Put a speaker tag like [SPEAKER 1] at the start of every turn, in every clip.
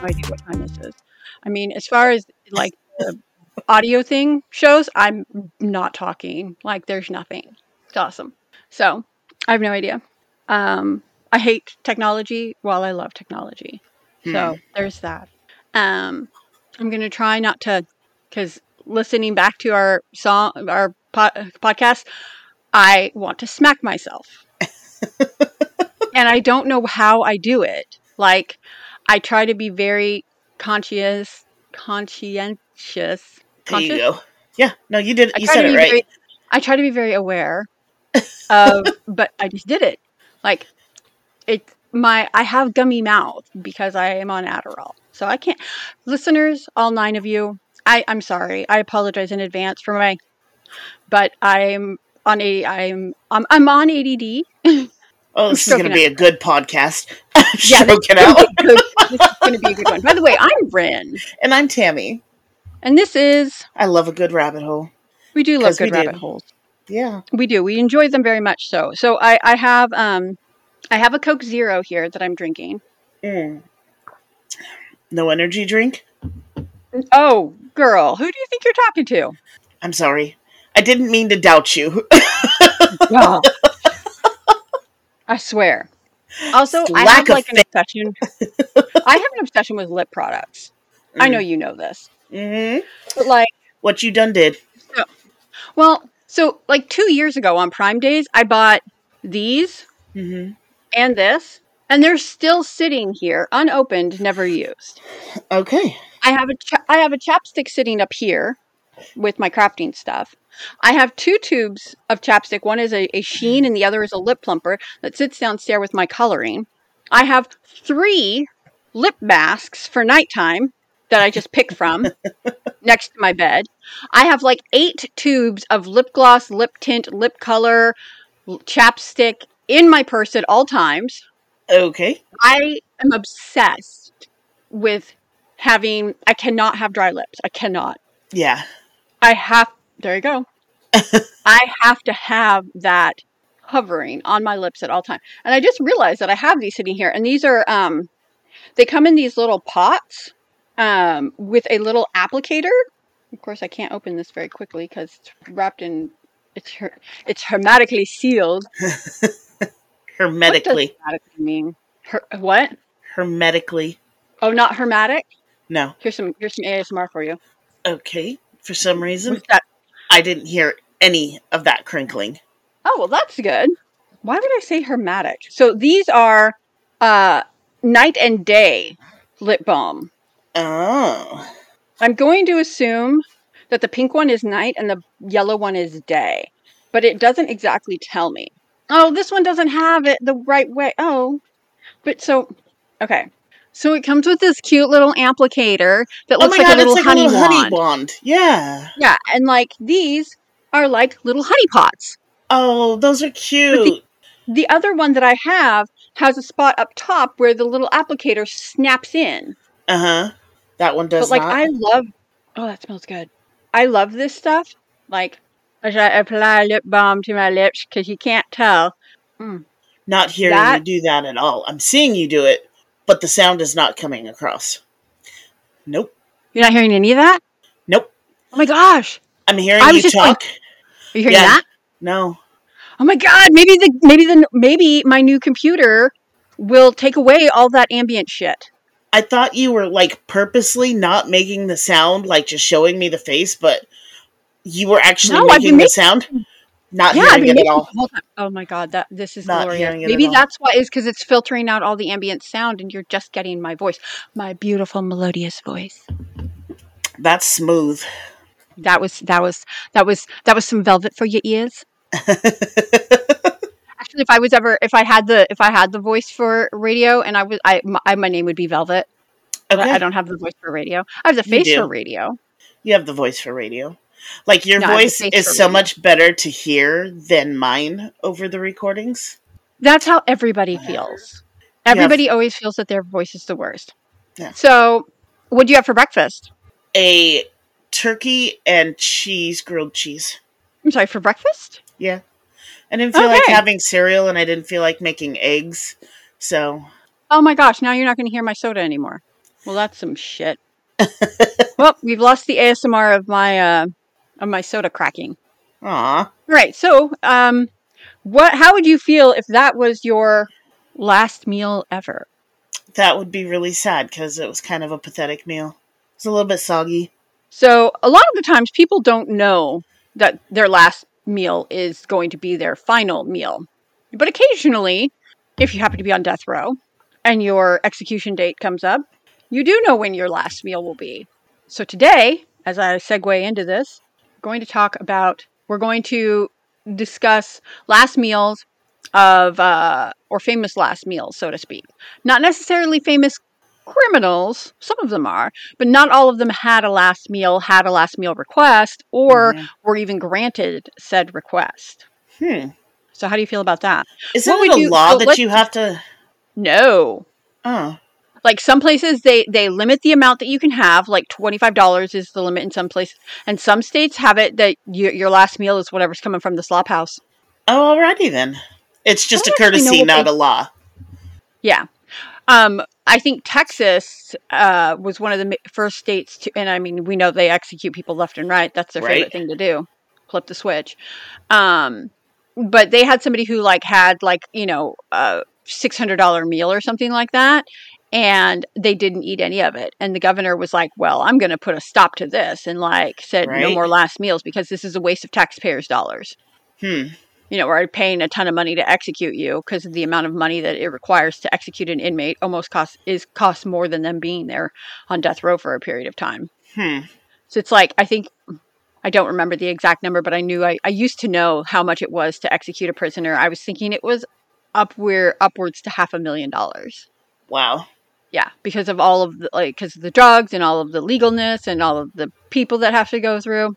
[SPEAKER 1] No idea what time this is. I mean, as far as like the audio thing shows, I'm not talking. Like, there's nothing. It's awesome. So, I have no idea. Um, I hate technology while I love technology. So, there's that. Um, I'm going to try not to, because listening back to our song, our po- podcast, I want to smack myself. and I don't know how I do it. Like, I try to be very conscious, conscientious.
[SPEAKER 2] There you go. Yeah, no, you did. You said it right.
[SPEAKER 1] very, I try to be very aware of, but I just did it. Like, it. My I have gummy mouth because I am on Adderall, so I can't. Listeners, all nine of you, I I'm sorry. I apologize in advance for my, but I'm on a I'm I'm, I'm on ADD.
[SPEAKER 2] oh, this is going to be a good podcast.
[SPEAKER 1] Yeah,
[SPEAKER 2] Stroking
[SPEAKER 1] This
[SPEAKER 2] out.
[SPEAKER 1] this is going to be a good one. By the way, I'm Rin,
[SPEAKER 2] And I'm Tammy.
[SPEAKER 1] and this is
[SPEAKER 2] I love a good rabbit hole.
[SPEAKER 1] we do love good rabbit
[SPEAKER 2] do.
[SPEAKER 1] holes.
[SPEAKER 2] Yeah.
[SPEAKER 1] We do. We enjoy them very much. So, so I, I have, um, I have a Coke Zero here that I'm drinking.
[SPEAKER 2] Mm. No energy drink?
[SPEAKER 1] Oh, girl, who do you think you're talking to?
[SPEAKER 2] I'm sorry. I didn't mean to doubt you.
[SPEAKER 1] Well, I swear. Also, I
[SPEAKER 2] Lack
[SPEAKER 1] have
[SPEAKER 2] of
[SPEAKER 1] like an obsession. I have an obsession with lip products. I know you know this,
[SPEAKER 2] hmm
[SPEAKER 1] but like,
[SPEAKER 2] What you done did.
[SPEAKER 1] well, so like two years ago on Prime Days, I bought these
[SPEAKER 2] hmm
[SPEAKER 1] and this, and they're still sitting here, unopened, never used.
[SPEAKER 2] Okay.
[SPEAKER 1] I have a cha- I have a chapstick sitting up here with my crafting stuff. I have two tubes of chapstick. One is a, a sheen and the other is a lip plumper that sits downstairs with my coloring. I have three lip masks for nighttime that I just pick from next to my bed. I have like eight tubes of lip gloss, lip tint, lip color, chapstick in my purse at all times.
[SPEAKER 2] Okay.
[SPEAKER 1] I am obsessed with having I cannot have dry lips. I cannot.
[SPEAKER 2] Yeah.
[SPEAKER 1] I have there you go. I have to have that hovering on my lips at all time. And I just realized that I have these sitting here and these are um they come in these little pots um with a little applicator. Of course I can't open this very quickly cuz it's wrapped in it's her, it's hermetically sealed. hermetically. What
[SPEAKER 2] hermetically
[SPEAKER 1] mean? Her, what?
[SPEAKER 2] Hermetically.
[SPEAKER 1] Oh, not hermetic?
[SPEAKER 2] No.
[SPEAKER 1] Here's some here's some ASMR for you.
[SPEAKER 2] Okay. For some reason,
[SPEAKER 1] that?
[SPEAKER 2] I didn't hear any of that crinkling.
[SPEAKER 1] Oh well, that's good. Why would I say hermetic? So these are uh, night and day lip balm.
[SPEAKER 2] Oh.
[SPEAKER 1] I'm going to assume that the pink one is night and the yellow one is day, but it doesn't exactly tell me. Oh, this one doesn't have it the right way. Oh, but so okay. So it comes with this cute little applicator that
[SPEAKER 2] Oh
[SPEAKER 1] looks
[SPEAKER 2] my
[SPEAKER 1] like
[SPEAKER 2] god,
[SPEAKER 1] a little
[SPEAKER 2] like
[SPEAKER 1] honey
[SPEAKER 2] a little
[SPEAKER 1] wand.
[SPEAKER 2] honey wand. Yeah.
[SPEAKER 1] Yeah, and like these are like little honey pots.
[SPEAKER 2] Oh, those are cute.
[SPEAKER 1] The other one that I have has a spot up top where the little applicator snaps in.
[SPEAKER 2] Uh huh. That one does
[SPEAKER 1] but like
[SPEAKER 2] not.
[SPEAKER 1] I love Oh, that smells good. I love this stuff. Like as I apply lip balm to my lips cuz you can't tell.
[SPEAKER 2] not hearing
[SPEAKER 1] that-
[SPEAKER 2] you do that at all. I'm seeing you do it, but the sound is not coming across. Nope.
[SPEAKER 1] You're not hearing any of that?
[SPEAKER 2] Nope.
[SPEAKER 1] Oh my gosh.
[SPEAKER 2] I'm hearing
[SPEAKER 1] I
[SPEAKER 2] you
[SPEAKER 1] was like-
[SPEAKER 2] talk.
[SPEAKER 1] Are you hearing
[SPEAKER 2] Yeah.
[SPEAKER 1] that?
[SPEAKER 2] no.
[SPEAKER 1] Oh my god, maybe the maybe the maybe my new computer will take away all that ambient shit.
[SPEAKER 2] I thought you were like purposely not making the sound, like just showing me the face, but you were actually
[SPEAKER 1] No,
[SPEAKER 2] making
[SPEAKER 1] been
[SPEAKER 2] the
[SPEAKER 1] making-
[SPEAKER 2] sound. Not
[SPEAKER 1] Yeah,
[SPEAKER 2] hearing it at all.
[SPEAKER 1] the whole time. Oh my god, that this is
[SPEAKER 2] Not
[SPEAKER 1] glorious. Maybe that's why is because it's filtering out all the ambient sound, and you're just getting my voice, my beautiful melodious voice.
[SPEAKER 2] That's smooth.
[SPEAKER 1] That was that was that was that was some velvet for your ears. Actually, if I was ever if I had the if I had the voice for radio, and I was I my, I- my name would be Velvet. But
[SPEAKER 2] Okay.
[SPEAKER 1] I don't have the voice for radio. I have the face for radio.
[SPEAKER 2] You have the voice for radio. Like your
[SPEAKER 1] No, have
[SPEAKER 2] voice is so
[SPEAKER 1] radio.
[SPEAKER 2] much better to hear than mine over the recordings.
[SPEAKER 1] That's how everybody feels.
[SPEAKER 2] have-
[SPEAKER 1] Everybody always feels that their voice is the worst.
[SPEAKER 2] Yeah.
[SPEAKER 1] So, what do you have for breakfast?
[SPEAKER 2] A turkey and cheese grilled cheese.
[SPEAKER 1] I'm sorry, for breakfast?
[SPEAKER 2] Yeah. I didn't feel like having cereal and I didn't feel like making eggs. So,
[SPEAKER 1] Oh my gosh, now you're not going to hear my soda anymore. Well, that's some shit. well, we've lost the ASMR of my uh of my soda cracking.
[SPEAKER 2] aw.
[SPEAKER 1] Right. So, um what how would you feel if that was your last meal ever?
[SPEAKER 2] That would be really sad because it was kind of a pathetic meal. It's a little bit soggy.
[SPEAKER 1] So, a lot of the times people don't know that their last meal is going to be their final meal. But occasionally, if you happen to be on death row and your execution date comes up, you do know when your last meal will be. So, today, as I segue into this, going to talk about, we're going to discuss last meals of, uh, or famous last meals, so to speak. Not necessarily famous criminals, some of them are, but not all of them had a last meal, had a last meal request, or
[SPEAKER 2] Mhm.
[SPEAKER 1] were even granted said request.
[SPEAKER 2] Hmm.
[SPEAKER 1] So, how do you feel about that?
[SPEAKER 2] Isn't
[SPEAKER 1] What
[SPEAKER 2] it a
[SPEAKER 1] you-
[SPEAKER 2] law
[SPEAKER 1] so
[SPEAKER 2] that you have to?
[SPEAKER 1] No.
[SPEAKER 2] Oh,
[SPEAKER 1] Like some places, they they limit the amount that you can have. Like twenty five dollars is the limit in some places, and some states have it that your your last meal is whatever's coming from the slop house.
[SPEAKER 2] oh, alrighty then. It's just a
[SPEAKER 1] don't actually know
[SPEAKER 2] courtesy, not
[SPEAKER 1] they-
[SPEAKER 2] a law.
[SPEAKER 1] Yeah. Um, I think Texas uh, was one of the first states to, and I mean, we know they execute people left and right. That's their
[SPEAKER 2] Right.
[SPEAKER 1] favorite thing to do, flip the switch. Um, but they had somebody who like had like you know a six hundred dollar meal or something like that, and they didn't eat any of it. And the governor was like, "Well, I'm going to put a stop to this," and like said, "No more last meals because this is a waste of taxpayers' dollars."
[SPEAKER 2] Hmm.
[SPEAKER 1] you know, we're paying a ton of money to execute you because of the amount of money that it requires to execute an inmate almost costs is costs more than them being there on death row for a period of time.
[SPEAKER 2] Hmm.
[SPEAKER 1] So it's like I think I don't remember the exact number, but I knew I, I used to know how much it was to execute a prisoner. I was thinking it was up where upwards to half a million dollars.
[SPEAKER 2] Wow.
[SPEAKER 1] Yeah, because of all of the like because of the drugs and all of the legalness and all of the people that have to go through.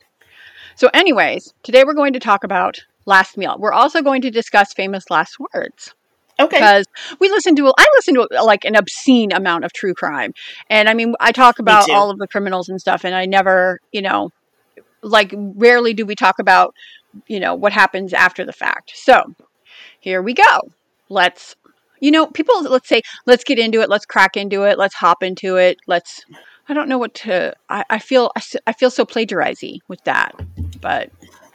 [SPEAKER 1] So, anyways, today we're going to talk about last meal. We're also going to discuss famous last words
[SPEAKER 2] Okay.
[SPEAKER 1] because we listen to I listen to like an obscene amount of true crime, and I mean I talk about all of the criminals and stuff, and I never you know like rarely do we talk about you know what happens after the fact. So here we go. Let's you know people let's say let's get into it. Let's crack into it. Let's hop into it. Let's I don't know what to I, I feel I feel so plagiarizing with that, but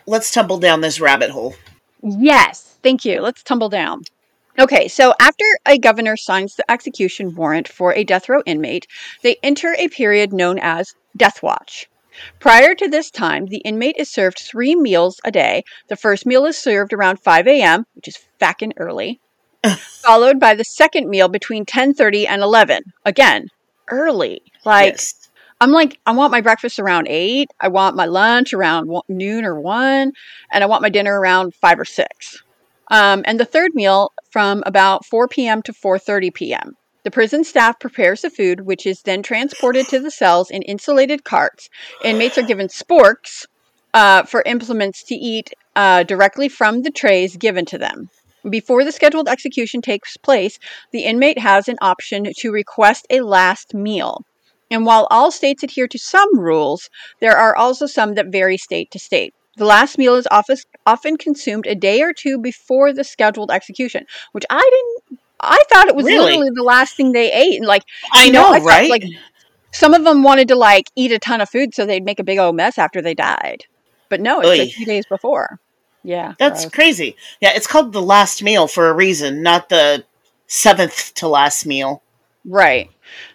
[SPEAKER 2] Let's tumble down this rabbit hole.
[SPEAKER 1] Yes, thank you. Let's tumble down. Okay, so after a governor signs the execution warrant for a death row inmate, they enter a period known as death watch. Prior to this time, the inmate is served three meals a day. The first meal is served around 5 a.m., which is fackin' early, followed by the second meal between 10:30 and 11. Again, early. Like
[SPEAKER 2] yes.
[SPEAKER 1] I'm like, I want my breakfast around eight. I want my lunch around one, noon or one, and I want my dinner around five or six. Um, and the third meal from about 4 p.m. to 4:30 p.m. The prison staff prepares the food, which is then transported to the cells in insulated carts. Inmates are given sporks uh, for implements to eat uh, directly from the trays given to them. Before the scheduled execution takes place, the inmate has an option to request a last meal. And while all states adhere to some rules, there are also some that vary state to state. The last meal is often, consumed a day or two before the scheduled execution, which I didn't. I thought it was
[SPEAKER 2] Really?
[SPEAKER 1] literally the last thing they ate, and like
[SPEAKER 2] I
[SPEAKER 1] know,
[SPEAKER 2] know,
[SPEAKER 1] I
[SPEAKER 2] right?
[SPEAKER 1] like, some of them wanted to like eat a ton of food so they'd make a big old mess after they died. But no, it's
[SPEAKER 2] Oy.
[SPEAKER 1] a few days before. Yeah,
[SPEAKER 2] That's
[SPEAKER 1] gross.
[SPEAKER 2] crazy. Yeah, it's called the last meal for a reason, not the seventh to last meal.
[SPEAKER 1] right.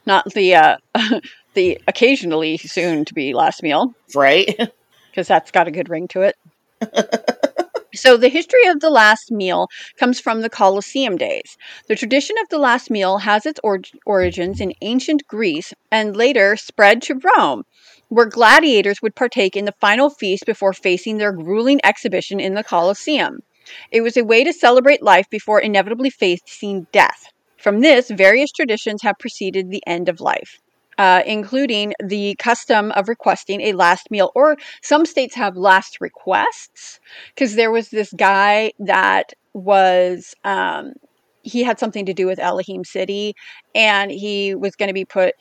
[SPEAKER 1] Not the uh, the occasionally soon to be last meal.
[SPEAKER 2] Right?
[SPEAKER 1] because that's got a good ring to it. so, the history of the last meal comes from the Colosseum days. The tradition of the last meal has its or- origins in ancient Greece and later spread to Rome, where gladiators would partake in the final feast before facing their grueling exhibition in the Colosseum. It was a way to celebrate life before inevitably facing death. From this, various traditions have preceded the end of life. Uh, including the custom of requesting a last meal, or some states have last requests. Because there was this guy that was, um, he had something to do with Elohim City, and he was going to be put.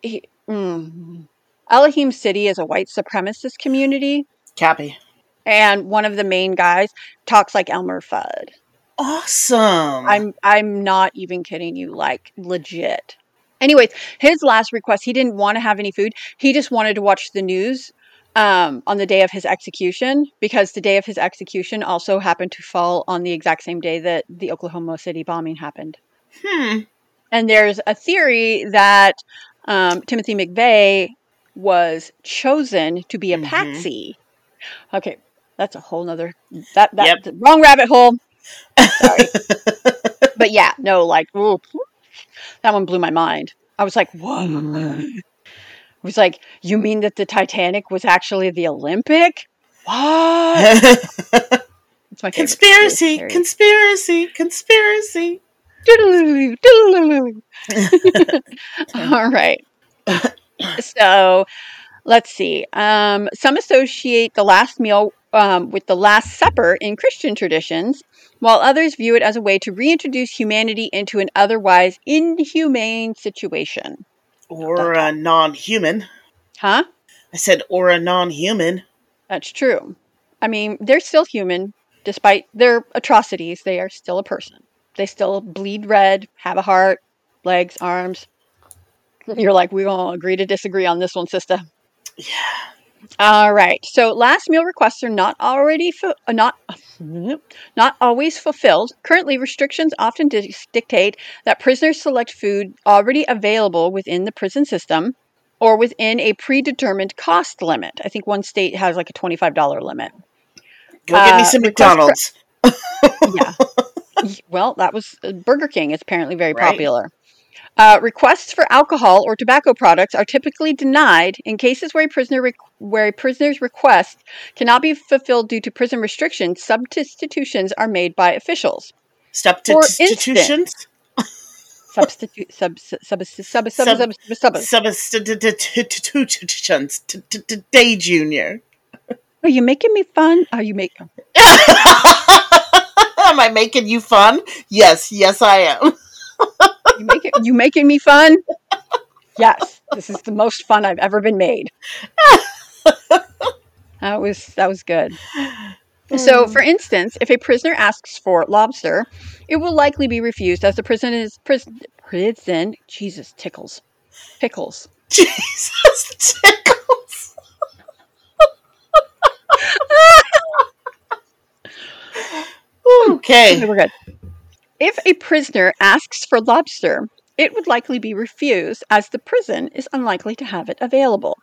[SPEAKER 1] He, mm, Elohim City is a white supremacist community,
[SPEAKER 2] Cappy.
[SPEAKER 1] and one of the main guys talks like Elmer Fudd.
[SPEAKER 2] Awesome.
[SPEAKER 1] I'm I'm not even kidding you, like legit. Anyways, his last request, he didn't want to have any food. He just wanted to watch the news um, on the day of his execution because the day of his execution also happened to fall on the exact same day that the Oklahoma City bombing happened.
[SPEAKER 2] hmm.
[SPEAKER 1] And there's a theory that um, Timothy McVeigh was chosen to be a
[SPEAKER 2] Mhm.
[SPEAKER 1] patsy. Okay, that's a whole nother that that
[SPEAKER 2] Yep.
[SPEAKER 1] wrong rabbit hole. Sorry, but yeah, no, like ooh, that one blew my mind. I was like, what? I was like, you mean that the Titanic was actually the Olympic? What? It's my
[SPEAKER 2] conspiracy, conspiracy, conspiracy.
[SPEAKER 1] Doodaloo. All right. So let's see. Um, some associate the last meal um, with the Last Supper in Christian traditions, while others view it as a way to reintroduce humanity into an otherwise inhumane situation.
[SPEAKER 2] Or a non-human.
[SPEAKER 1] Huh?
[SPEAKER 2] I said, or a non-human.
[SPEAKER 1] That's true. I mean, they're still human. Despite their atrocities, they are still a person. They still bleed red, have a heart, legs, arms. You're like, we're going to agree to disagree on this one, sister.
[SPEAKER 2] Yeah.
[SPEAKER 1] All right. So last meal requests are not already fu- uh, not not always fulfilled. Currently, restrictions often di- dictate that prisoners select food already available within the prison system or within a predetermined cost limit. I think one state has like a $25 limit.
[SPEAKER 2] Go get me
[SPEAKER 1] Uh,
[SPEAKER 2] some
[SPEAKER 1] request for-
[SPEAKER 2] McDonald's.
[SPEAKER 1] Yeah. Well, that was uh, Burger King. It's apparently very
[SPEAKER 2] Right.
[SPEAKER 1] popular. Uh, requests for alcohol or tobacco products are typically denied in cases where a prisoner requ where a prisoner's request cannot be fulfilled due to prison restrictions. Substitutions are made by officials.
[SPEAKER 2] Substitutions?
[SPEAKER 1] Substitute sub sub sub sub sub sub sub. sub.
[SPEAKER 2] Substitutions. Today, Junior.
[SPEAKER 1] Are you making me fun? Are you making?
[SPEAKER 2] Am I making you fun? Yes, yes, I am.
[SPEAKER 1] You making you making me fun? Yes, this is the most fun I've ever been made. That was that was good. So, hmm. for instance, if a prisoner asks for lobster, it will likely be refused as the prison is prison prison Jesus tickles pickles.
[SPEAKER 2] Jesus tickles.
[SPEAKER 1] Okay. we're good. If a prisoner asks for lobster, it would likely be refused as the prison is unlikely to have it available.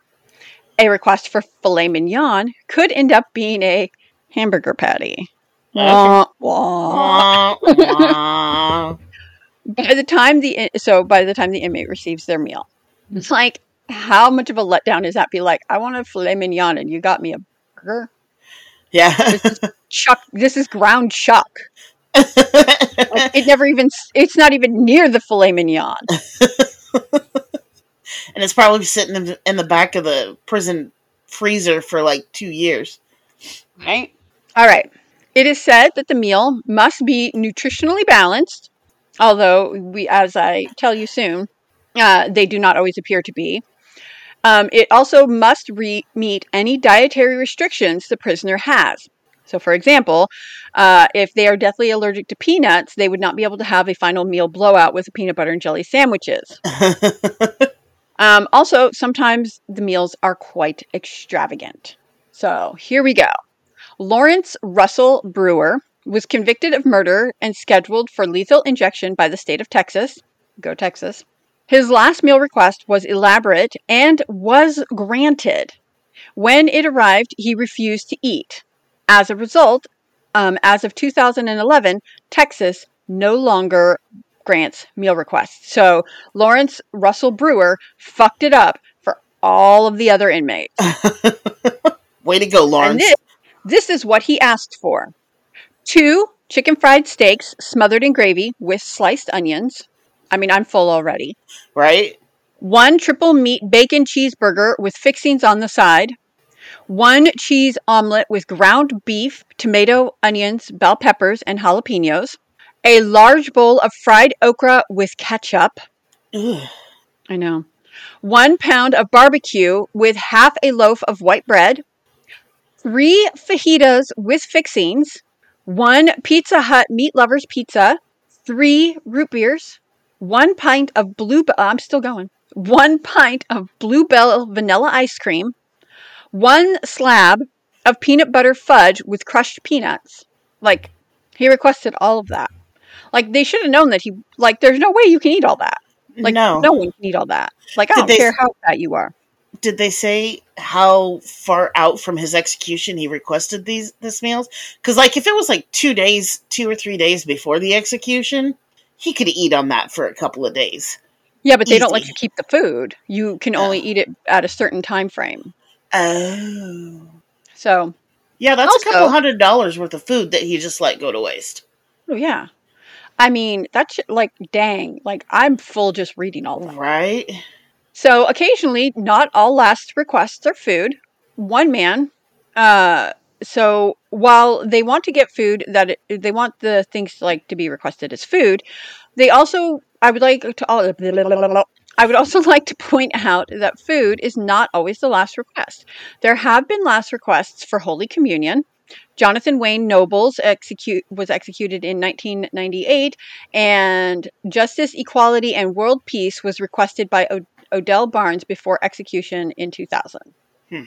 [SPEAKER 1] A request for filet mignon could end up being a hamburger patty. Wah, wah.
[SPEAKER 2] Wah, wah.
[SPEAKER 1] By the time the so by the time the inmate receives their meal, it's like how much of a letdown is that? Be like, I want a filet mignon, and you got me a burger.
[SPEAKER 2] Yeah.
[SPEAKER 1] Chuck, this is ground chuck. Like, it never even it's not even near the filet mignon.
[SPEAKER 2] and it's probably sitting in the, in the back of the prison freezer for like two years.
[SPEAKER 1] Right. All right. It is said that the meal must be nutritionally balanced, although we, as I tell you soon, uh, they do not always appear to be. Um, it also must re- meet any dietary restrictions the prisoner has. So, for example, uh, if they are deathly allergic to peanuts, they would not be able to have a final meal blowout with peanut butter and jelly sandwiches. Um, also, sometimes the meals are quite extravagant. So here we go. Lawrence Russell Brewer was convicted of murder and scheduled for lethal injection by the state of Texas. Go Texas. His last meal request was elaborate and was granted. When it arrived, he refused to eat. As a result, um, as of 2011, Texas no longer grants meal requests. So Lawrence Russell Brewer fucked it up for all of the other inmates.
[SPEAKER 2] Way to go, Lawrence.
[SPEAKER 1] this, this is what he asked for two chicken fried steaks smothered in gravy with sliced onions. I mean, I'm full already.
[SPEAKER 2] right?
[SPEAKER 1] One triple meat bacon cheeseburger with fixings on the side. One cheese omelet with ground beef, tomato, onions, bell peppers, and jalapenos. A large bowl of fried okra with ketchup.
[SPEAKER 2] Ugh.
[SPEAKER 1] I know. One pound of barbecue with half a loaf of white bread. three fajitas with fixings, one Pizza Hut meat lovers pizza, three root beers, one pint of blue. I'm still going. One pint of Blue Bell vanilla ice cream, one slab of peanut butter fudge with crushed peanuts. Like he requested all of that. Like they should have known that he like there's no way you can eat all that. Like
[SPEAKER 2] no.
[SPEAKER 1] no one can eat all that. Like I
[SPEAKER 2] Did
[SPEAKER 1] don't care how fat you are.
[SPEAKER 2] Did they say how far out from his execution he requested these this meals? Because like if it was like two days, two or three days before the execution, he could eat on that for a couple of days.
[SPEAKER 1] Yeah, but they don't let
[SPEAKER 2] Easy.
[SPEAKER 1] you keep the food. You can only eat it at a certain time frame.
[SPEAKER 2] Oh.
[SPEAKER 1] So,
[SPEAKER 2] Yeah, that's
[SPEAKER 1] Also-
[SPEAKER 2] a couple hundred dollars worth of food that he just let go to waste.
[SPEAKER 1] oh yeah. I mean, that's like dang. Like I'm full just reading all that.
[SPEAKER 2] Right?
[SPEAKER 1] So occasionally, not all last requests are food. One man, uh, so while they want to get food that it, they want the things like to be requested as food, they also I would like to I would also like to point out that food is not always the last request. There have been last requests for Holy Communion. Jonathan Wayne Nobles execute was executed in 1998, and Justice, Equality, and World Peace was requested by o- Odell Barnes before execution in 2000.
[SPEAKER 2] Hmm.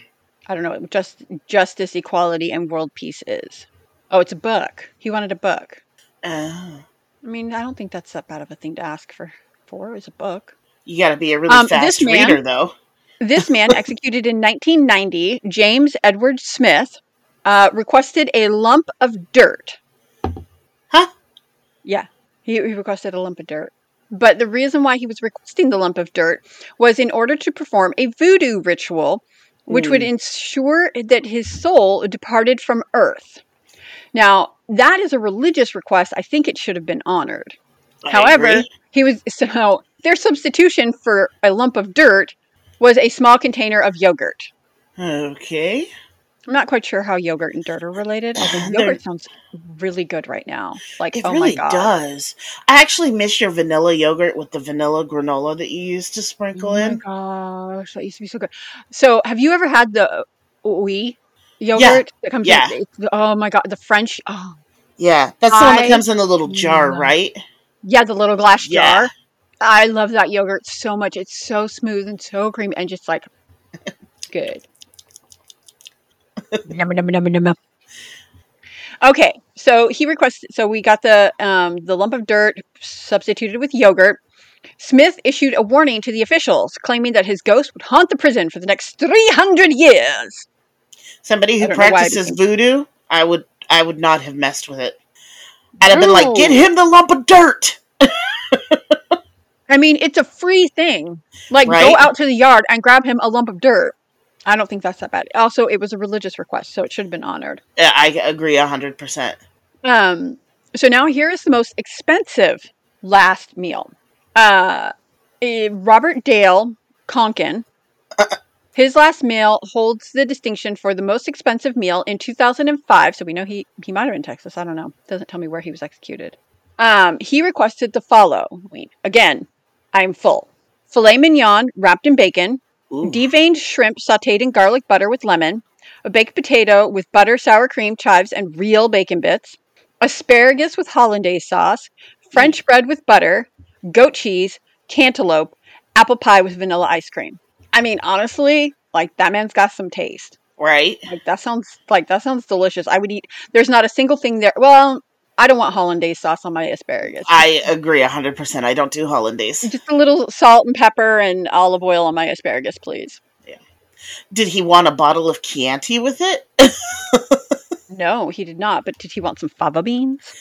[SPEAKER 1] I don't know what just Justice, Equality, and World Peace is. Oh, it's a book. He wanted a book.
[SPEAKER 2] Oh.
[SPEAKER 1] I mean, I don't think that's that bad of a thing to ask for. For it's a book.
[SPEAKER 2] You got to be a really
[SPEAKER 1] Um,
[SPEAKER 2] fast
[SPEAKER 1] this man-
[SPEAKER 2] reader, though.
[SPEAKER 1] This man, executed in 1990, James Edward Smith, uh, requested a lump of dirt.
[SPEAKER 2] Huh?
[SPEAKER 1] Yeah, he, he requested a lump of dirt. But the reason why he was requesting the lump of dirt was in order to perform a voodoo ritual, which would
[SPEAKER 2] Mm.
[SPEAKER 1] ensure that his soul departed from Earth. Now, that is a religious request. I think it should have been honored.
[SPEAKER 2] I
[SPEAKER 1] However,
[SPEAKER 2] agree.
[SPEAKER 1] he was so their substitution for a lump of dirt was a small container of yogurt.
[SPEAKER 2] Okay.
[SPEAKER 1] I'm not quite sure how yogurt and dirt are related, yogurt sounds really good right now. Like,
[SPEAKER 2] It
[SPEAKER 1] oh
[SPEAKER 2] really
[SPEAKER 1] my god.
[SPEAKER 2] does. I actually miss your vanilla yogurt with the vanilla granola that you used to
[SPEAKER 1] Oh
[SPEAKER 2] sprinkle
[SPEAKER 1] my
[SPEAKER 2] in.
[SPEAKER 1] gosh, that used to be so good. So, have you ever had the oui yogurt that comes
[SPEAKER 2] yeah.
[SPEAKER 1] in? Oh my god, the French. Oh,
[SPEAKER 2] Yeah, that's the one that comes in the little jar, right?
[SPEAKER 1] yeah, the little glass
[SPEAKER 2] Yeah.
[SPEAKER 1] jar. I love that yogurt so much. It's so smooth and so creamy and just like good. Yum, yum, yum, yum, yum. Okay, so he requested. So we got the um, the lump of dirt substituted with yogurt. Smith issued a warning to the officials, claiming that his ghost would haunt the prison for the next three hundred years.
[SPEAKER 2] Somebody who
[SPEAKER 1] don't know why I
[SPEAKER 2] practices voodoo, I would, I would not have messed with it. I'd have been like, "Get him the lump of dirt."
[SPEAKER 1] I mean, it's a free thing. Like, go out to the yard and grab him a lump of dirt. I don't think that's that bad. Also, it was a religious request, so it should have been honored.
[SPEAKER 2] Yeah, I agree a hundred percent.
[SPEAKER 1] Um, so now here is the most expensive last meal. Uh, eh, Robert Dale Conklin. His last meal holds the distinction for the most expensive meal in 2005. So we know he he might have been in Texas. I don't know. Doesn't tell me where he was executed. Um, he requested the follow. Again, I'm full. Filet mignon wrapped in bacon,
[SPEAKER 2] Ooh.
[SPEAKER 1] deveined shrimp sautéed in garlic butter with lemon, a baked potato with butter, sour cream, chives, and real bacon bits, asparagus with hollandaise sauce, French mm. bread with butter, goat cheese, cantaloupe, apple pie with vanilla ice cream. I mean, honestly, like that man's got some taste.
[SPEAKER 2] Right?
[SPEAKER 1] Like that sounds like that sounds delicious. I would eat. There's not a single thing there. Well, I don't want hollandaise sauce on my asparagus.
[SPEAKER 2] I agree a hundred percent. I don't do hollandaise.
[SPEAKER 1] Just a little salt and pepper and olive oil on my asparagus, please. Yeah.
[SPEAKER 2] Did he want a bottle of Chianti with it?
[SPEAKER 1] No, he did not. But did he want some fava beans?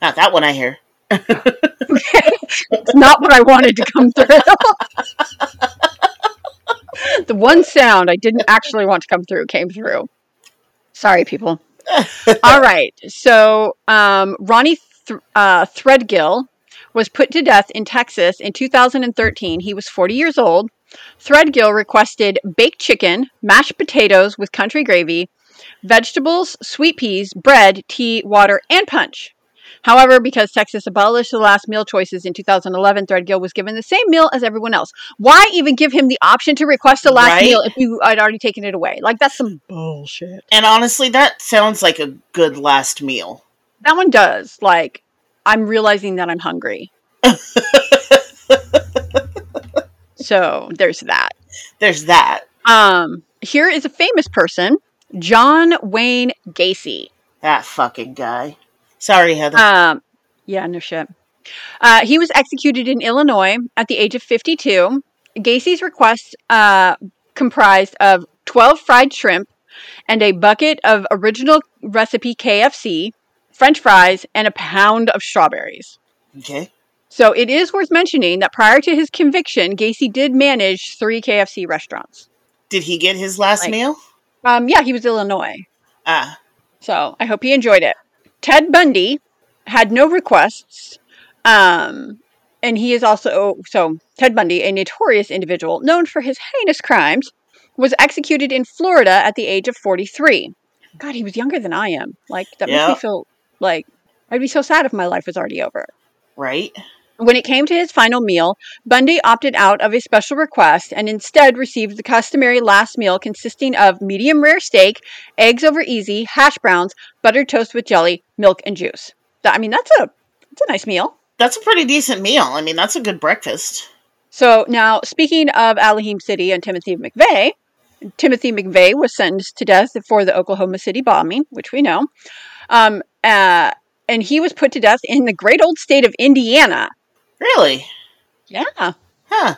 [SPEAKER 2] Not that one. I hear. Okay.
[SPEAKER 1] It's not what I wanted to come through. the one sound I didn't actually want to come through came through. Sorry, people. All right. So, um, Ronnie Th- uh, Threadgill was put to death in Texas in 2013. He was 40 years old. Threadgill requested baked chicken, mashed potatoes with country gravy, vegetables, sweet peas, bread, tea, water, and punch. However, because Texas abolished the last meal choices in 2011, Threadgill was given the same meal as everyone else. Why even give him the option to request the last
[SPEAKER 2] Right.
[SPEAKER 1] meal if you had already taken it away? Like that's some bullshit.
[SPEAKER 2] And honestly, that sounds like a good last meal.
[SPEAKER 1] That one does. Like I'm realizing that I'm hungry. so there's that.
[SPEAKER 2] There's that.
[SPEAKER 1] Um, here is a famous person, John Wayne Gacy.
[SPEAKER 2] That fucking guy. Sorry, Heather.
[SPEAKER 1] Um, yeah, no shit. Uh, he was executed in Illinois at the age of 52. Gacy's request uh, comprised of 12 fried shrimp and a bucket of original recipe KFC, French fries, and a pound of strawberries.
[SPEAKER 2] okay.
[SPEAKER 1] So it is worth mentioning that prior to his conviction, Gacy did manage three KFC restaurants.
[SPEAKER 2] Did he get his last
[SPEAKER 1] Right.
[SPEAKER 2] meal?
[SPEAKER 1] Um, yeah, he was Illinois.
[SPEAKER 2] Ah,
[SPEAKER 1] So I hope he enjoyed it. Ted Bundy had no requests. Um, and he is also, so Ted Bundy, a notorious individual known for his heinous crimes, was executed in Florida at the age of 43. God, he was younger than I am. Like, that
[SPEAKER 2] Yeah.
[SPEAKER 1] makes me feel like I'd be so sad if my life was already over.
[SPEAKER 2] right.
[SPEAKER 1] When it came to his final meal, Bundy opted out of a special request and instead received the customary last meal consisting of medium rare steak, eggs over easy, hash browns, buttered toast with jelly, milk, and juice. That- I mean, that's a that's a nice meal.
[SPEAKER 2] That's a pretty decent meal. I mean, that's a good breakfast.
[SPEAKER 1] So now, speaking of Elohim City and Timothy McVeigh, Timothy McVeigh was sentenced to death for the Oklahoma City bombing, which we know. Um, uh, and he was put to death in the great old state of Indiana.
[SPEAKER 2] Really?
[SPEAKER 1] Yeah.
[SPEAKER 2] Huh.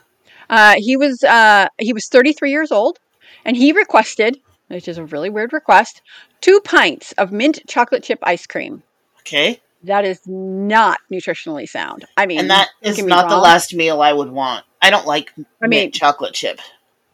[SPEAKER 1] Uh, he was uh, he was 33 years old, and he requested, which is a really weird request, two pints of mint chocolate chip ice cream.
[SPEAKER 2] Okay.
[SPEAKER 1] That is not nutritionally sound. I mean,
[SPEAKER 2] And that is not the last meal I would want. I don't like
[SPEAKER 1] I
[SPEAKER 2] mint
[SPEAKER 1] mean-
[SPEAKER 2] chocolate chip.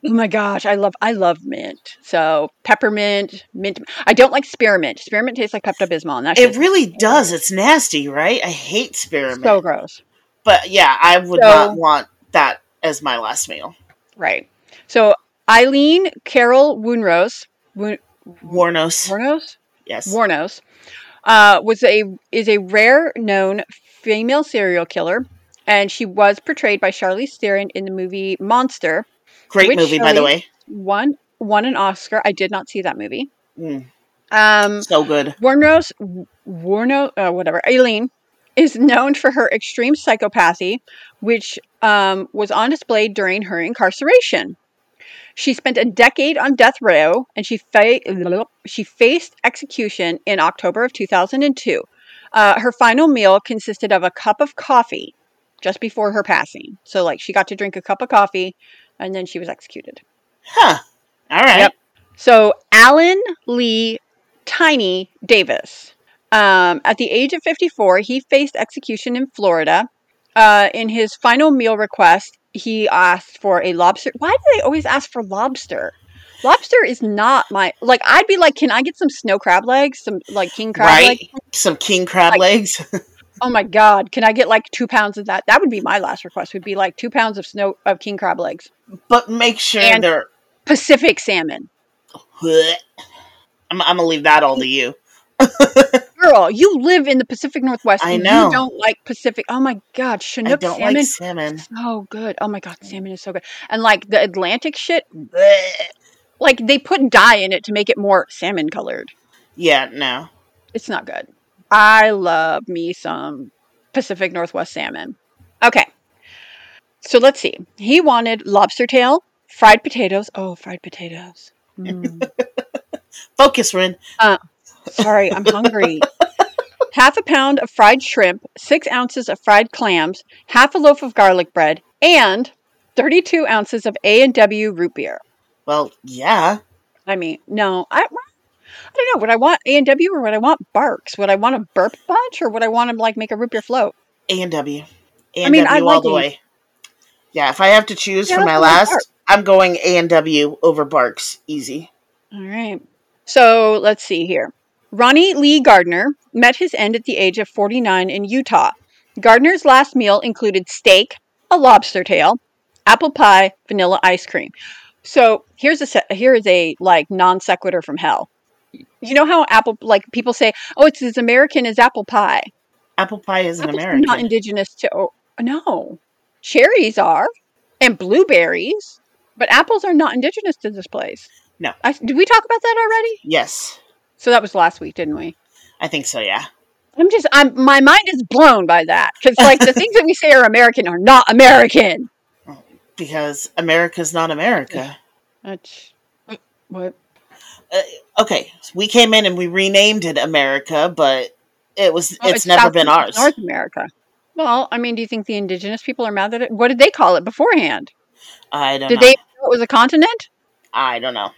[SPEAKER 1] Oh my gosh, I love I love mint. So peppermint, mint. I don't like spearmint. Spearmint tastes like Pepto Bismol, and that's
[SPEAKER 2] It really does. It's nasty, right? I hate spearmint.
[SPEAKER 1] so gross.
[SPEAKER 2] But yeah, I would
[SPEAKER 1] So-
[SPEAKER 2] not want that as my last meal.
[SPEAKER 1] Right. So Aileen Carol Woonrose, Woon,
[SPEAKER 2] Wuornos.
[SPEAKER 1] Wuornos,
[SPEAKER 2] Yes.
[SPEAKER 1] Wuornos, uh, was a is a rare known female serial killer, and she was portrayed by Charlize Theron in the movie Monster.
[SPEAKER 2] Great movie, by the way.
[SPEAKER 1] Won won an Oscar. I did not see that movie.
[SPEAKER 2] Mm,
[SPEAKER 1] Um,
[SPEAKER 2] so good.
[SPEAKER 1] Wuornos, Warno, uh, whatever, Aileen is known for her extreme psychopathy, which um, was on display during her incarceration. She spent a decade on death row, and she fa- she faced execution in October of 2002. Uh, her final meal consisted of a cup of coffee just before her passing. So, like, she got to drink a cup of coffee, and then she was executed.
[SPEAKER 2] Huh. All right.
[SPEAKER 1] Yep. So Allen Lee Tiny Davis. Um, at the age of 54, he faced execution in Florida. Uh, in his final meal request, he asked for a lobster. Why do they always ask for lobster? Lobster is not my like. I'd be like, can I get some snow crab legs, some like king crab
[SPEAKER 2] right.
[SPEAKER 1] legs?
[SPEAKER 2] Some king crab
[SPEAKER 1] Like-
[SPEAKER 2] legs.
[SPEAKER 1] Oh my god, can I get like two pounds of that? That would be my last request. Would be like two pounds of snow of king crab legs,
[SPEAKER 2] but make sure
[SPEAKER 1] And-
[SPEAKER 2] they're.
[SPEAKER 1] Pacific salmon.
[SPEAKER 2] I'm, I'm gonna leave that all to you.
[SPEAKER 1] Girl, you live in the Pacific Northwest.
[SPEAKER 2] I know.
[SPEAKER 1] You don't like Pacific. Oh my God, Chinook I
[SPEAKER 2] don't
[SPEAKER 1] salmon.
[SPEAKER 2] like salmon.
[SPEAKER 1] so good. Oh my God, salmon is so good. And like the Atlantic shit,
[SPEAKER 2] Blech.
[SPEAKER 1] like they put dye in it to make it more salmon colored.
[SPEAKER 2] Yeah, no.
[SPEAKER 1] It's not good. I love me some Pacific Northwest salmon. Okay. So let's see. He wanted lobster tail, fried potatoes. Oh, fried potatoes. Mm.
[SPEAKER 2] Focus, Rin.
[SPEAKER 1] Sorry, I'm hungry. half a pound of fried shrimp, six ounces of fried clams, half a loaf of garlic bread, and 32 ounces of A and W root beer.
[SPEAKER 2] Well, yeah.
[SPEAKER 1] I mean, no, I, I don't know. Would I want A and W or would I want Barq's? Would I want a burp bunch or would I want to like make a root beer float?
[SPEAKER 2] A and W. A
[SPEAKER 1] I
[SPEAKER 2] and
[SPEAKER 1] mean,
[SPEAKER 2] W
[SPEAKER 1] I
[SPEAKER 2] all
[SPEAKER 1] like
[SPEAKER 2] the way. Yeah, if I have to choose
[SPEAKER 1] Yeah,
[SPEAKER 2] for my
[SPEAKER 1] that's what I
[SPEAKER 2] last. I'm going A and W over Barq's. Easy.
[SPEAKER 1] All right. So let's see here. Ronnie Lee Gardner met his end at the age of 49 in Utah. Gardner's last meal included steak, a lobster tail, apple pie, vanilla ice cream. So here's a se- here is a like non sequitur from hell. You know how apple like people say, "Oh, it's as American as apple pie."
[SPEAKER 2] Apple pie isn't American.
[SPEAKER 1] not indigenous to. Oh, no, cherries are, and blueberries, but apples are not indigenous to this place.
[SPEAKER 2] No.
[SPEAKER 1] I, did we talk about that already?
[SPEAKER 2] yes,
[SPEAKER 1] So that was last week, didn't we?
[SPEAKER 2] I think so. Yeah.
[SPEAKER 1] I'm just, I'm my mind is blown by that because like the things that we say are American are not American.
[SPEAKER 2] Because America's not America.
[SPEAKER 1] Uh, that's uh, what.
[SPEAKER 2] Uh, okay, we came in and we renamed it America, but it was
[SPEAKER 1] Oh,
[SPEAKER 2] it's, never
[SPEAKER 1] South-
[SPEAKER 2] been ours.
[SPEAKER 1] North America. Well, I mean, do you think the indigenous people are mad at it? What did they call it beforehand?
[SPEAKER 2] I don't
[SPEAKER 1] Did
[SPEAKER 2] know.
[SPEAKER 1] they know it was a continent?
[SPEAKER 2] I don't know.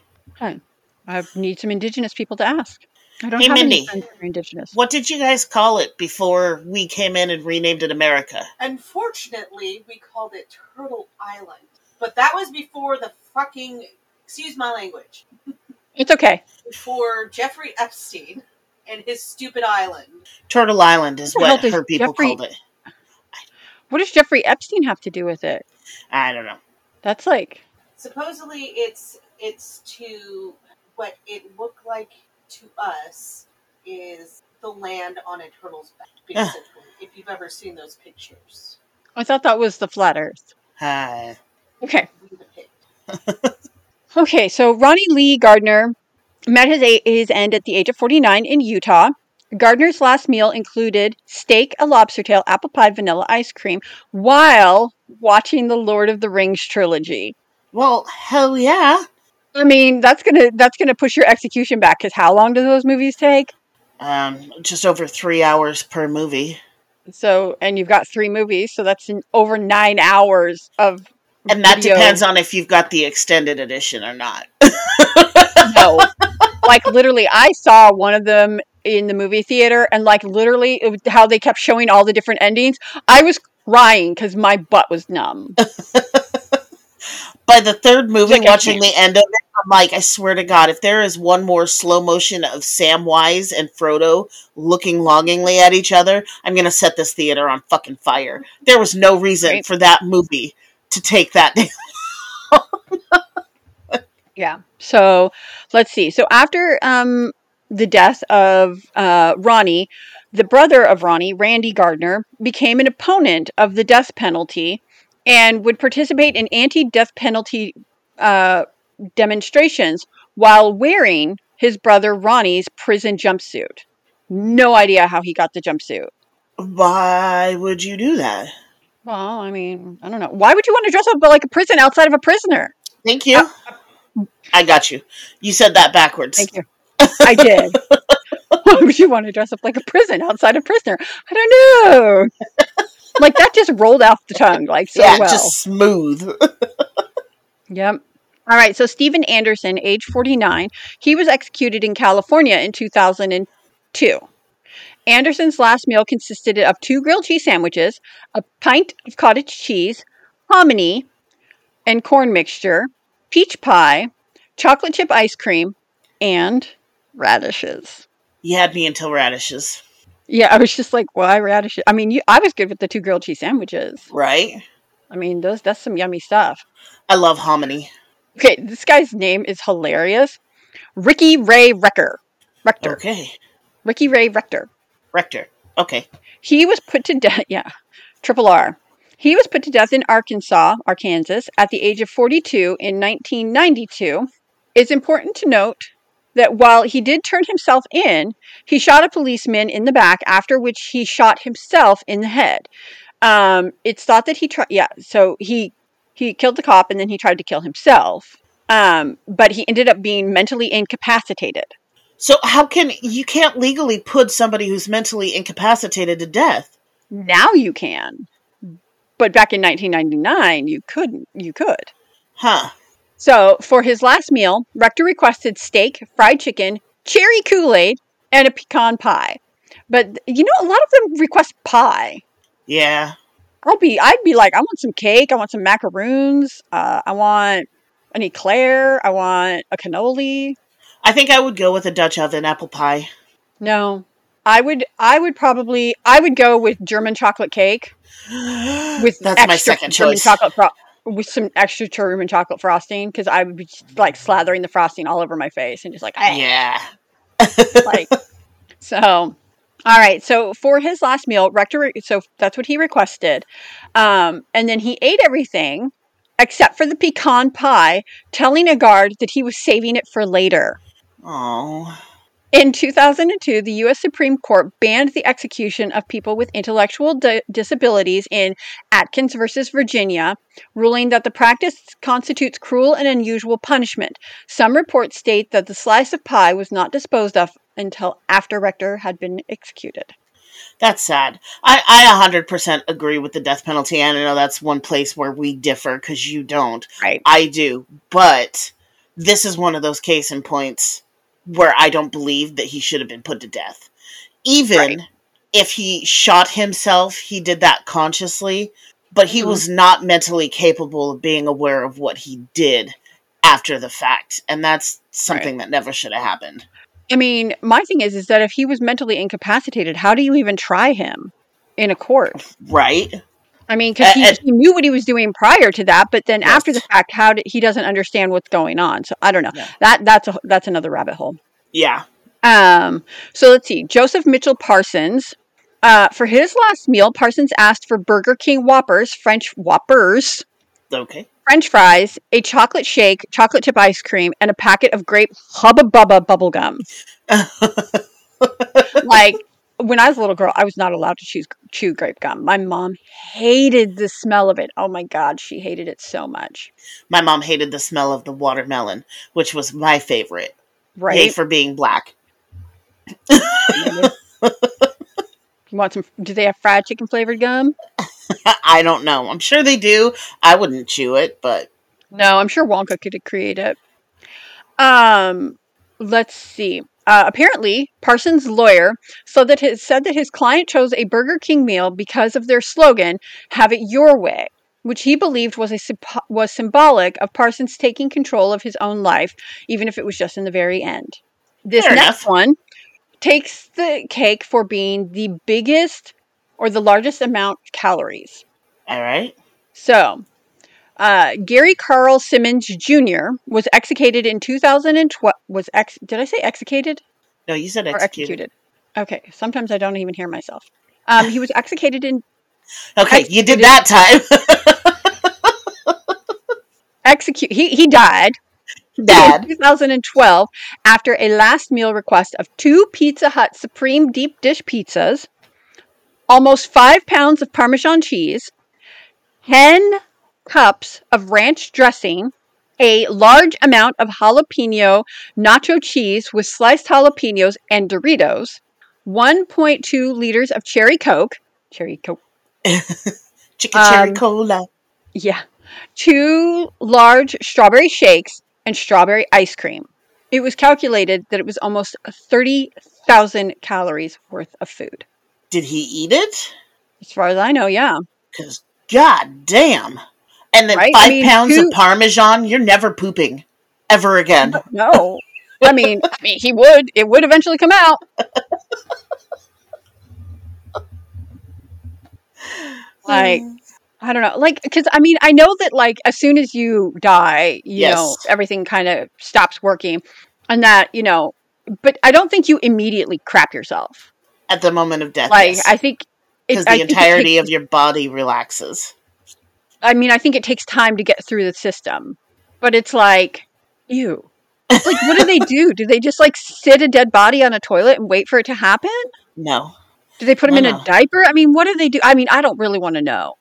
[SPEAKER 1] I need some indigenous people to ask. I don't
[SPEAKER 2] Hey,
[SPEAKER 1] have
[SPEAKER 2] Mindy.
[SPEAKER 1] any friends that are indigenous.
[SPEAKER 2] What did you guys call it before we came in and renamed it America?
[SPEAKER 3] Unfortunately, we called it Turtle Island. But that was before the fucking, excuse my language,
[SPEAKER 1] It's okay.
[SPEAKER 3] before Jeffrey Epstein and his stupid island.
[SPEAKER 2] Turtle Island is
[SPEAKER 1] What
[SPEAKER 2] what
[SPEAKER 1] does
[SPEAKER 2] her people
[SPEAKER 1] Jeffrey-
[SPEAKER 2] called it.
[SPEAKER 1] What does Jeffrey Epstein have to do with it?
[SPEAKER 2] I don't know.
[SPEAKER 1] That's like
[SPEAKER 3] Supposedly, it's it's to what it looked like to us is the land on a turtle's back, basically. if you've ever seen those pictures,
[SPEAKER 1] I thought that was the flat Earth.
[SPEAKER 2] Uh,
[SPEAKER 1] Okay. Okay. So Ronnie Lee Gardner met his a- his end at the age of 49 in Utah. Gardner's last meal included steak, a lobster tail, apple pie, vanilla ice cream, while watching the Lord of the Rings trilogy.
[SPEAKER 2] well, hell yeah.
[SPEAKER 1] I mean, that's gonna that's gonna push your execution back because how long do those movies take?
[SPEAKER 2] Um, just over three hours per movie,
[SPEAKER 1] So, and you've got three movies, so that's over nine hours of
[SPEAKER 2] and that
[SPEAKER 1] video.
[SPEAKER 2] depends on if you've got the extended edition or not.
[SPEAKER 1] no. like literally, I saw one of them in the movie theater, and like literally, it was how they kept showing all the different endings. I was crying because my butt was numb.
[SPEAKER 2] By the third movie,
[SPEAKER 1] Like,
[SPEAKER 2] watching the end of it, I'm like, I swear to God, if there is one more slow motion of Samwise and Frodo looking longingly at each other, I'm gonna set this theater on fucking fire. There was no reason for that movie to take that.
[SPEAKER 1] Yeah. So let's see. So after um, the death of uh, Ronnie, the brother of Ronnie, Randy Gardner, became an opponent of the death penalty and would participate in anti death penalty uh, demonstrations while wearing his brother Ronnie's prison jumpsuit. No idea how he got the jumpsuit.
[SPEAKER 2] Why would you do that?
[SPEAKER 1] Well, I mean, I don't know. Why would you want to dress up like a prison outside of a prisoner?
[SPEAKER 2] Thank you. I got you. You said that backwards.
[SPEAKER 1] Thank you. I did. Why would you want to dress up like a prison outside of a prisoner? I don't know. Like that just rolled off the tongue like so
[SPEAKER 2] yeah,
[SPEAKER 1] well.
[SPEAKER 2] just smooth.
[SPEAKER 1] Yep. All right. So Stephen Anderson, age 49, he was executed in California in 2002. Anderson's last meal consisted of two grilled cheese sandwiches, a pint of cottage cheese, hominy and corn mixture, peach pie, chocolate chip ice cream, and radishes.
[SPEAKER 2] you had me until radishes,
[SPEAKER 1] Yeah, I was just like, why radishes? I mean, you, I was good with the two grilled cheese sandwiches.
[SPEAKER 2] right?
[SPEAKER 1] I mean, those that's some yummy stuff.
[SPEAKER 2] I love hominy.
[SPEAKER 1] Okay, this guy's name is hilarious. Ricky Ray Rector. Rector.
[SPEAKER 2] Okay.
[SPEAKER 1] Ricky Ray Rector.
[SPEAKER 2] Rector. Okay.
[SPEAKER 1] He was put to death. Yeah, triple R. He was put to death in Arkansas, Arkansas, at the age of 42 in 1992. It's important to note that while he did turn himself in, he shot a policeman in the back, after which he shot himself in the head. Um, it's thought that he tried. Yeah, so he he killed the cop and then he tried to kill himself. Um, but he ended up being mentally incapacitated.
[SPEAKER 2] So how can you can't legally put somebody who's mentally incapacitated to death?
[SPEAKER 1] Now you can, but back in 1999, you couldn't. You could.
[SPEAKER 2] Huh.
[SPEAKER 1] So for his last meal, Rector requested steak, fried chicken, cherry Kool Aid, and a pecan pie. But you know, a lot of them request pie.
[SPEAKER 2] Yeah.
[SPEAKER 1] I'll be, I'd be like, I want some cake, I want some macaroons, uh, I want an eclair, I want a cannoli.
[SPEAKER 2] I think I would go with a Dutch oven apple pie.
[SPEAKER 1] No, I would, I would probably, I would go with German chocolate cake with
[SPEAKER 2] That's my second
[SPEAKER 1] German
[SPEAKER 2] choice.
[SPEAKER 1] chocolate fro- with some extra German chocolate frosting because I would be just, like slathering the frosting all over my face and just like, "Ah."
[SPEAKER 2] Yeah.
[SPEAKER 1] like so All right. So for his last meal, Rector, so that's what he requested. Um, and then he ate everything except for the pecan pie, telling a guard that he was saving it for later.
[SPEAKER 2] Oh.
[SPEAKER 1] In 2002, the U.S. Supreme Court banned the execution of people with intellectual di- disabilities in Atkins versus Virginia, ruling that the practice constitutes cruel and unusual punishment. Some reports state that the slice of pie was not disposed of until after Rector had been executed.
[SPEAKER 2] That's sad. I, I 100% agree with the death penalty. And I know that's one place where we differ because you don't.
[SPEAKER 1] Right.
[SPEAKER 2] I do. But this is one of those case in points where I don't believe that he should have been put to death. Even
[SPEAKER 1] Right.
[SPEAKER 2] if he shot himself, he did that consciously, but he
[SPEAKER 1] Mhm.
[SPEAKER 2] was not mentally capable of being aware of what he did after the fact. And that's something that never should have happened.
[SPEAKER 1] I mean, my thing is, is that if he was mentally incapacitated, how do you even try him in a court?
[SPEAKER 2] Right?
[SPEAKER 1] I mean, because he, he knew what he was doing prior to that, but then after the fact, how did, he doesn't understand what's going on. So I don't know.
[SPEAKER 2] Yeah.
[SPEAKER 1] That that's a, that's another rabbit hole.
[SPEAKER 2] Yeah.
[SPEAKER 1] Um, so let's see. Joseph Mitchell Parsons. Uh, for his last meal, Parsons asked for Burger King Whoppers, French Whoppers,
[SPEAKER 2] Okay.
[SPEAKER 1] French fries, a chocolate shake, chocolate chip ice cream, and a packet of grape Hubba Bubba bubble gum. like when I was a little girl, I was not allowed to choose, chew grape gum. My mom hated the smell of it. Oh my god, she hated it so much.
[SPEAKER 2] My mom hated the smell of the watermelon, which was my favorite. Yay
[SPEAKER 1] Right?
[SPEAKER 2] for being black.
[SPEAKER 1] You want some? Do they have fried chicken flavored gum?
[SPEAKER 2] I don't know. I'm sure they do. I wouldn't chew it, but
[SPEAKER 1] No, I'm sure Wonka could create it. Um, let's see. Uh, apparently, Parsons' lawyer said that his, said that his client chose a Burger King meal because of their slogan "Have it your way," which he believed was a was symbolic of Parsons taking control of his own life, even if it was just in the very end. This
[SPEAKER 2] Fair
[SPEAKER 1] next
[SPEAKER 2] enough.
[SPEAKER 1] one takes the cake for being the biggest or the largest amount of calories.
[SPEAKER 2] all right.
[SPEAKER 1] So, uh, Gary Carl Simmons Jr. was executed in 2012. Was ex? Did I say executed
[SPEAKER 2] No, you said executed.
[SPEAKER 1] executed? Okay. Sometimes I don't even hear myself. Um, he was executed in
[SPEAKER 2] Okay, you did that time.
[SPEAKER 1] execute. He he died. in
[SPEAKER 2] Dad.
[SPEAKER 1] 2012 after a last meal request of two Pizza Hut Supreme deep dish pizzas, almost five pounds of Parmesan cheese, 10 cups of ranch dressing, a large amount of jalapeno nacho cheese with sliced jalapenos and Doritos, 1.2 liters of cherry Coke, cherry Coke,
[SPEAKER 2] Chicken cherry
[SPEAKER 1] Um,
[SPEAKER 2] cola.
[SPEAKER 1] yeah, two large strawberry shakes, and strawberry ice cream. It was calculated that it was almost 30,000 calories worth of food.
[SPEAKER 2] Did he eat it?
[SPEAKER 1] As far as I know, yeah.
[SPEAKER 2] Because, god damn. And then
[SPEAKER 1] Right? I
[SPEAKER 2] five
[SPEAKER 1] mean,
[SPEAKER 2] pounds
[SPEAKER 1] who-
[SPEAKER 2] of Parmesan, you're never pooping. Ever again.
[SPEAKER 1] No. I mean, I mean, he would. It would eventually come out. Like, I don't know. Like, because I mean, I know that like as soon as you die, you know, everything kind of stops working, and that you know. But I don't think you immediately crap yourself.
[SPEAKER 2] At the moment of death.
[SPEAKER 1] Like, I think
[SPEAKER 2] Because the
[SPEAKER 1] think
[SPEAKER 2] entirety
[SPEAKER 1] takes-
[SPEAKER 2] of your body relaxes.
[SPEAKER 1] I mean, I think it takes time to get through the system, but it's like, ew. It's like, what do they do? Do they just like sit a dead body on a toilet and wait for it to happen?
[SPEAKER 2] No.
[SPEAKER 1] Do they put him
[SPEAKER 2] No,
[SPEAKER 1] in
[SPEAKER 2] no.
[SPEAKER 1] a diaper? I mean, what do they do? I mean, I don't really want to know.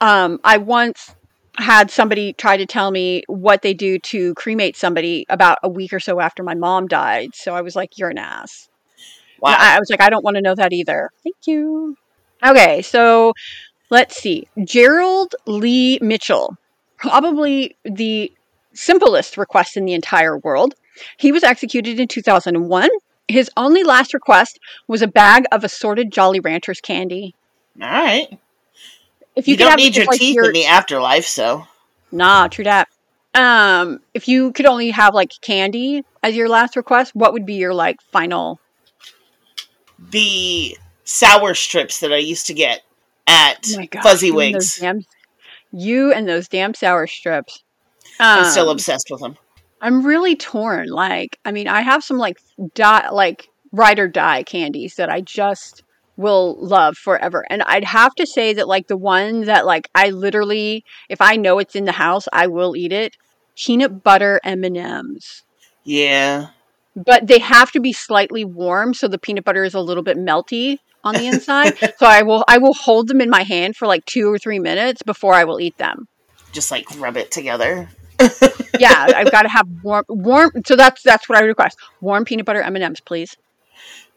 [SPEAKER 1] Um, I once had somebody try to tell me what they do to cremate somebody about a week or so after my mom died. So I was like, you're an ass.
[SPEAKER 2] Wow.
[SPEAKER 1] I, I was like, I don't want to know that either. Thank you. Okay, so let's see. Gerald Lee Mitchell, probably the simplest request in the entire world. He was executed in 2001. His only last request was a bag of assorted Jolly Ranchers candy.
[SPEAKER 2] All right.
[SPEAKER 1] If
[SPEAKER 2] You,
[SPEAKER 1] you, could
[SPEAKER 2] don't
[SPEAKER 1] have
[SPEAKER 2] need your
[SPEAKER 1] like,
[SPEAKER 2] teeth
[SPEAKER 1] your-
[SPEAKER 2] in the afterlife, so.
[SPEAKER 1] Nah, true that. Um, if you could only have like candy as your last request, what would be your like final?
[SPEAKER 2] The sour strips that I used to get at
[SPEAKER 1] Oh gosh,
[SPEAKER 2] Fuzzy
[SPEAKER 1] you and those
[SPEAKER 2] Wigs.
[SPEAKER 1] damn- you and those damn sour strips. Um,
[SPEAKER 2] I'm still obsessed with them.
[SPEAKER 1] I'm really torn. Like, I mean, I have some like dot like ride or die candies that I just will love forever. And I'd have to say that like the one that like I literally if I know it's in the house, I will eat it. Peanut butter M&Ms.
[SPEAKER 2] Yeah.
[SPEAKER 1] But they have to be slightly warm so the peanut butter is a little bit melty on the inside. so I will I will hold them in my hand for like 2 or 3 minutes before I will eat them.
[SPEAKER 2] Just like rub it together.
[SPEAKER 1] yeah, I've got to have warm warm so that's that's what I request. Warm peanut butter M&Ms, please.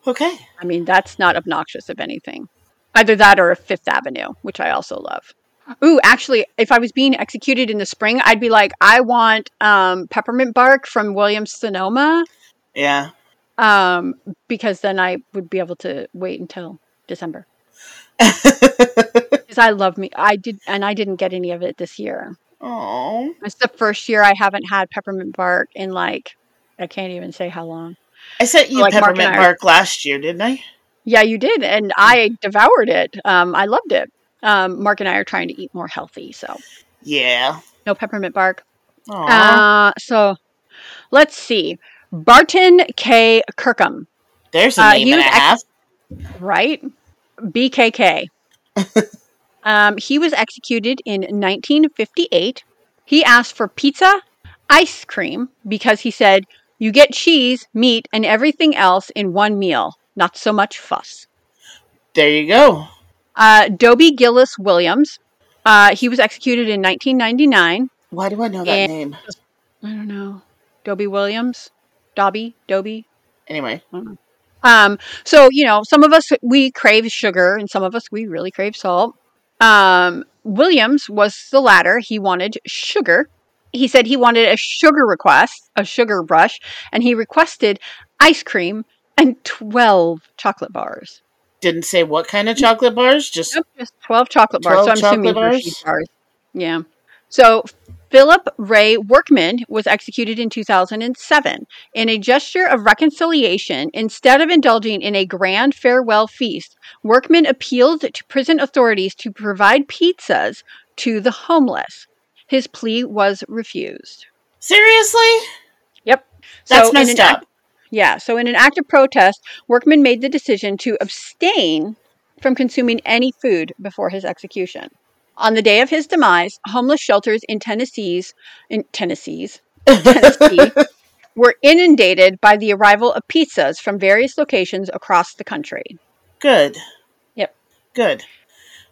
[SPEAKER 2] Okay.
[SPEAKER 1] I mean, that's not obnoxious of anything. Either that or a Fifth Avenue, which I also love. Ooh, actually, if I was being executed in the spring, I'd be like, I want um, peppermint bark from Williams Sonoma.
[SPEAKER 2] Yeah.
[SPEAKER 1] Um, because then I would be able to wait until December. Because I love me, I did, and I didn't get any of it this year.
[SPEAKER 2] Oh.
[SPEAKER 1] It's the first year I haven't had peppermint bark in like, I can't even say how long.
[SPEAKER 2] I sent you
[SPEAKER 1] Like
[SPEAKER 2] peppermint bark last year, didn't I?
[SPEAKER 1] Yeah, you did, and I devoured it. Um, I loved it. Um, Mark and I are trying to eat more healthy, so
[SPEAKER 2] Yeah.
[SPEAKER 1] no peppermint bark.
[SPEAKER 2] Aw.
[SPEAKER 1] Uh, so let's see. Barton K. Kirkham,
[SPEAKER 2] There's a
[SPEAKER 1] uh,
[SPEAKER 2] name
[SPEAKER 1] he
[SPEAKER 2] and a
[SPEAKER 1] ex-
[SPEAKER 2] half.
[SPEAKER 1] right? BKK. um, he was executed in 1958. He asked for pizza, ice cream, because he said, You get cheese, meat, and everything else in one meal. Not so much fuss.
[SPEAKER 2] There you go.
[SPEAKER 1] Uh, Dobie Gillis Williams. Uh, he was executed in 1999.
[SPEAKER 2] Why do I know that name?
[SPEAKER 1] I don't know. Dobie Williams? Dobby? Dobie?
[SPEAKER 2] Anyway.
[SPEAKER 1] Um, so you know, some of us we crave sugar, and some of us we really crave salt. Um, Williams was the latter. He wanted sugar. He said he wanted a sugar request, a sugar rush, and he requested ice cream and twelve chocolate bars.
[SPEAKER 2] Didn't say what kind of chocolate bars, just
[SPEAKER 1] Nope, just twelve chocolate bars.
[SPEAKER 2] 12
[SPEAKER 1] so I'm assuming
[SPEAKER 2] chocolate
[SPEAKER 1] bars. Yeah. So Philip Ray Workman was executed in 2007 in a gesture of reconciliation. Instead of indulging in a grand farewell feast, Workman appealed to prison authorities to provide pizzas to the homeless. His plea was refused.
[SPEAKER 2] seriously?
[SPEAKER 1] Yep.
[SPEAKER 2] That's
[SPEAKER 1] an
[SPEAKER 2] messed
[SPEAKER 1] act-
[SPEAKER 2] up.
[SPEAKER 1] yeah, so in an act of protest, Workman made the decision to abstain from consuming any food before his execution. On the day of his demise, homeless shelters in Tennessee's in Tennessee's Tennessee were inundated by the arrival of pizzas from various locations across the country.
[SPEAKER 2] Good.
[SPEAKER 1] Yep.
[SPEAKER 2] Good.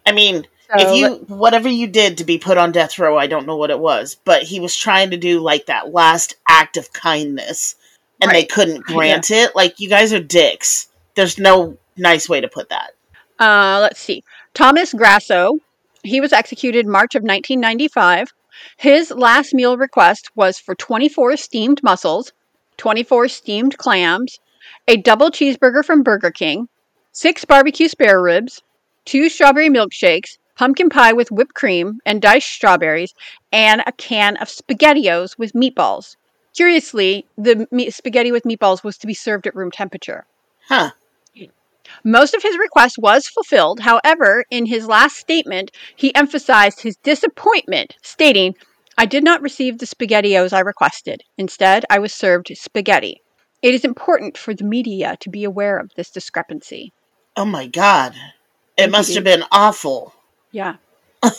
[SPEAKER 2] I mean,
[SPEAKER 1] So
[SPEAKER 2] if you whatever you did to be put on death row, I don't know what it was, but he was trying to do like that last act of kindness, and they couldn't grant it. Like you guys are dicks. There's no nice way to put that.
[SPEAKER 1] Uh, let's see. Thomas Grasso, he was executed March of 1995. His last meal request was for 24 steamed mussels, 24 steamed clams, a double cheeseburger from Burger King, six barbecue spare ribs, two strawberry milkshakes, pumpkin pie with whipped cream and diced strawberries, and a can of SpaghettiOs with meatballs. Curiously, the me- spaghetti with meatballs was to be served at room temperature.
[SPEAKER 2] Huh.
[SPEAKER 1] Most of his request was fulfilled. However, in his last statement, he emphasized his disappointment, stating, I did not receive the SpaghettiOs I requested. Instead, I was served spaghetti. It is important for the media to be aware of this discrepancy.
[SPEAKER 2] Oh my god. It must have been awful.
[SPEAKER 1] Yeah.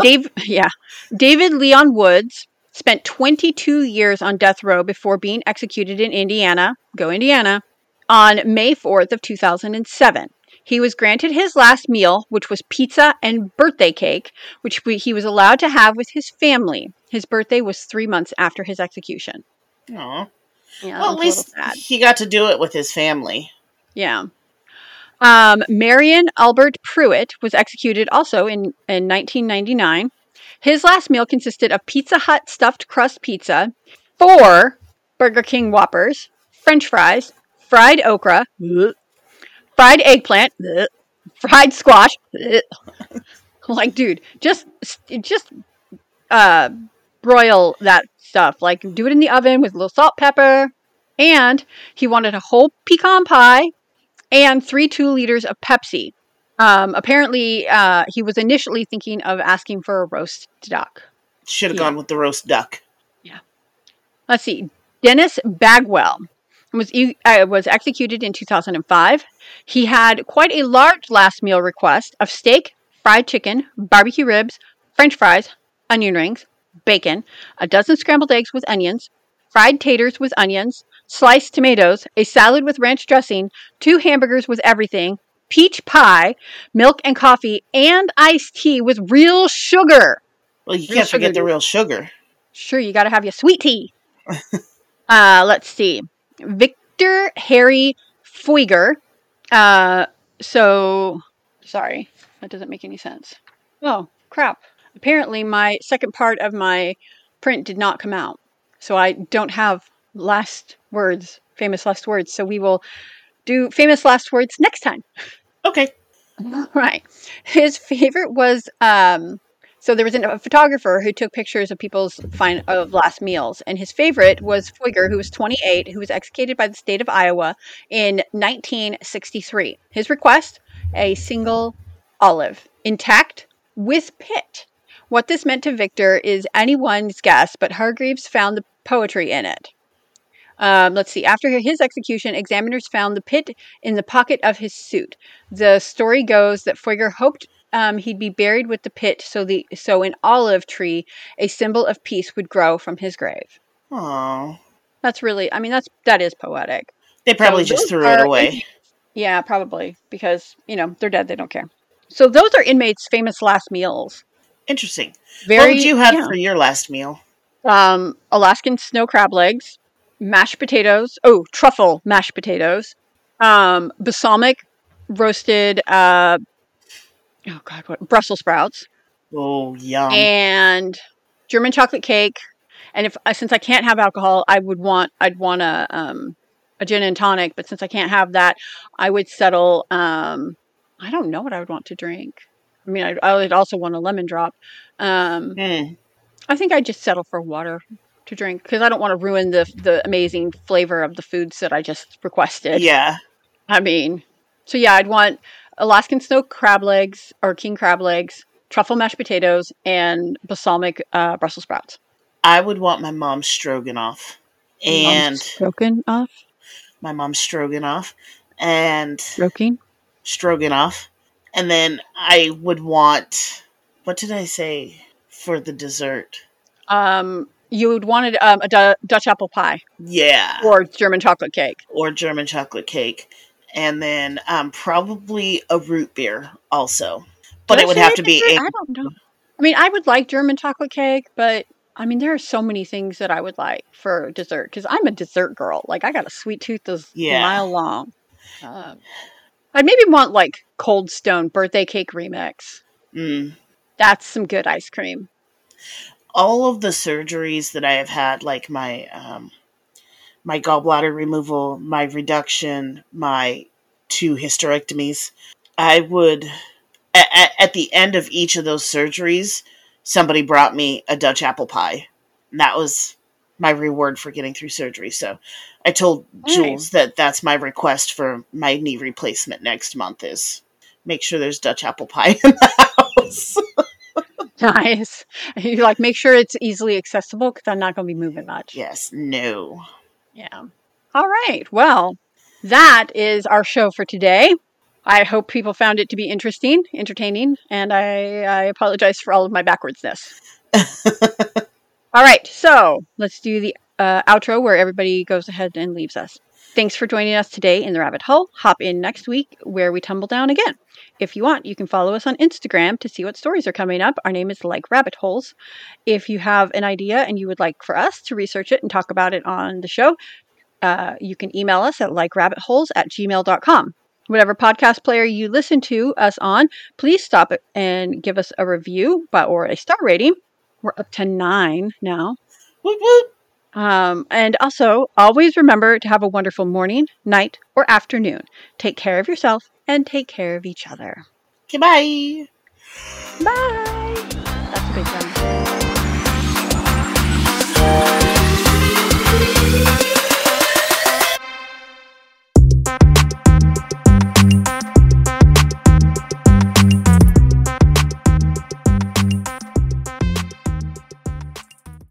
[SPEAKER 1] Dave, yeah. David Leon Woods spent 22 years on death row before being executed in Indiana, go Indiana, on May 4th of 2007. He was granted his last meal, which was pizza and birthday cake, which we, he was allowed to have with his family. His birthday was three months after his execution.
[SPEAKER 2] Aw.
[SPEAKER 1] Yeah,
[SPEAKER 2] Well, at
[SPEAKER 1] that's a little
[SPEAKER 2] least he got to do it with his family.
[SPEAKER 1] Yeah. Um, Marion Albert Pruitt was executed also in, in 1999. His last meal consisted of Pizza Hut stuffed crust pizza, four Burger King Whoppers, French fries, fried okra, fried eggplant, fried squash. like, dude, just just uh, broil that stuff. Like, do it in the oven with a little salt, pepper, and he wanted a whole pecan pie and three two liters of Pepsi. Um, apparently, uh, he was initially thinking of asking for a roast duck.
[SPEAKER 2] Should have
[SPEAKER 1] Yeah.
[SPEAKER 2] gone with the roast duck. Yeah.
[SPEAKER 1] Let's see. Dennis Bagwell. Was uh, was executed in 2005. He had quite a large last meal request of steak, fried chicken, barbecue ribs, French fries, onion rings, bacon, a dozen scrambled eggs with onions, fried taters with onions, sliced tomatoes, a salad with ranch dressing, two hamburgers with everything, peach pie, milk and coffee, and iced tea with real sugar.
[SPEAKER 2] Well, you
[SPEAKER 1] Real
[SPEAKER 2] can't forget the real sugar.
[SPEAKER 1] Sure, you got to have your sweet tea. uh, let's see. Victor Harry Feguer. Uh, so, sorry, that doesn't make any sense. Oh, crap. Apparently, my second part of my print did not come out. So, I don't have last words, famous last words. So, we will do famous last words next time.
[SPEAKER 2] Okay.
[SPEAKER 1] Right. His favorite was um so there was a photographer who took pictures of people's fine of last meals, and his favorite was Feguer, who was 28, who was executed by the state of Iowa in 1963. His request: a single olive, intact with pit. What this meant to Victor is anyone's guess, but Hargreaves found the poetry in it. Um, let's see. After his execution, examiners found the pit in the pocket of his suit. The story goes that Feguer hoped um, he'd be buried with the pit, so the so an olive tree, a symbol of peace, would grow from his grave.
[SPEAKER 2] Oh,
[SPEAKER 1] That's really, I mean, that's that is poetic.
[SPEAKER 2] they probably
[SPEAKER 1] So
[SPEAKER 2] just threw it away.
[SPEAKER 1] Yeah, probably because you know they're dead; they don't care. So those are inmates' famous last meals.
[SPEAKER 2] Interesting.
[SPEAKER 1] Very.
[SPEAKER 2] what would you have
[SPEAKER 1] yeah.
[SPEAKER 2] for your last meal?
[SPEAKER 1] um, Alaskan snow crab legs, mashed potatoes. Oh, truffle mashed potatoes. Um, balsamic roasted. Uh, oh God, what Brussels sprouts
[SPEAKER 2] Oh, yum.
[SPEAKER 1] and German chocolate cake. And if uh, since I can't have alcohol, I would want I'd want a um, a gin and tonic. But since I can't have that, I would settle. Um, I don't know what I would want to drink. I mean, I would also want a lemon drop. Um,
[SPEAKER 2] Hmm.
[SPEAKER 1] I think I'd just settle for water to drink because I don't want to ruin the the amazing flavor of the foods that I just requested.
[SPEAKER 2] Yeah.
[SPEAKER 1] I mean, so yeah, I'd want Alaskan snow crab legs or king crab legs, truffle mashed potatoes, and balsamic uh, Brussels sprouts.
[SPEAKER 2] I would want my mom's stroganoff. And
[SPEAKER 1] broken off,
[SPEAKER 2] my mom's stroganoff. And
[SPEAKER 1] broken.
[SPEAKER 2] stroganoff. And then I would want what did I say for the dessert?
[SPEAKER 1] Um, you would wanted um, a Dutch apple pie
[SPEAKER 2] Yeah.
[SPEAKER 1] or German chocolate cake.
[SPEAKER 2] Or German chocolate cake. And then um, probably a root beer also. But
[SPEAKER 1] I
[SPEAKER 2] it would have to be
[SPEAKER 1] picked
[SPEAKER 2] a
[SPEAKER 1] I don't know. I mean, I would like German chocolate cake, but I mean, there are so many things that I would like for dessert because I'm a dessert girl. Like, I got a sweet tooth that's
[SPEAKER 2] Yeah.
[SPEAKER 1] a mile long. Um, I'd maybe want like Cold Stone birthday cake remix.
[SPEAKER 2] mm,
[SPEAKER 1] That's some good ice cream.
[SPEAKER 2] all of the surgeries that I have had, like my um, my gallbladder removal, my reduction, my two hysterectomies, I would at, at the end of each of those surgeries, somebody brought me a Dutch apple pie, and that was my reward for getting through surgery. So I told
[SPEAKER 1] Nice.
[SPEAKER 2] Jules that that's my request for my knee replacement next month is make sure there's Dutch apple pie in the house.
[SPEAKER 1] Nice. You like make sure it's easily accessible because I'm not going to be moving much.
[SPEAKER 2] yes, no.
[SPEAKER 1] Yeah. All right. Well, that is our show for today. I hope people found it to be interesting, entertaining, and I, I apologize for all of my backwardsness. all right. So let's do the uh, outro where everybody goes ahead and leaves us. Thanks for joining us today in the rabbit hole. Hop in next week where we tumble down again. If you want, you can follow us on Instagram to see what stories are coming up. Our name is Like Rabbit Holes. If you have an idea and you would like for us to research it and talk about it on the show, uh, you can email us at likerabbitholes at gmail.com. Whatever podcast player you listen to us on, please stop it and give us a review but, or a star rating. We're up to nine now. Um, and also, always remember to have a wonderful morning, night, or afternoon. Take care of yourself and take care of each other.
[SPEAKER 2] Okay, bye.
[SPEAKER 1] Bye. That's a big one.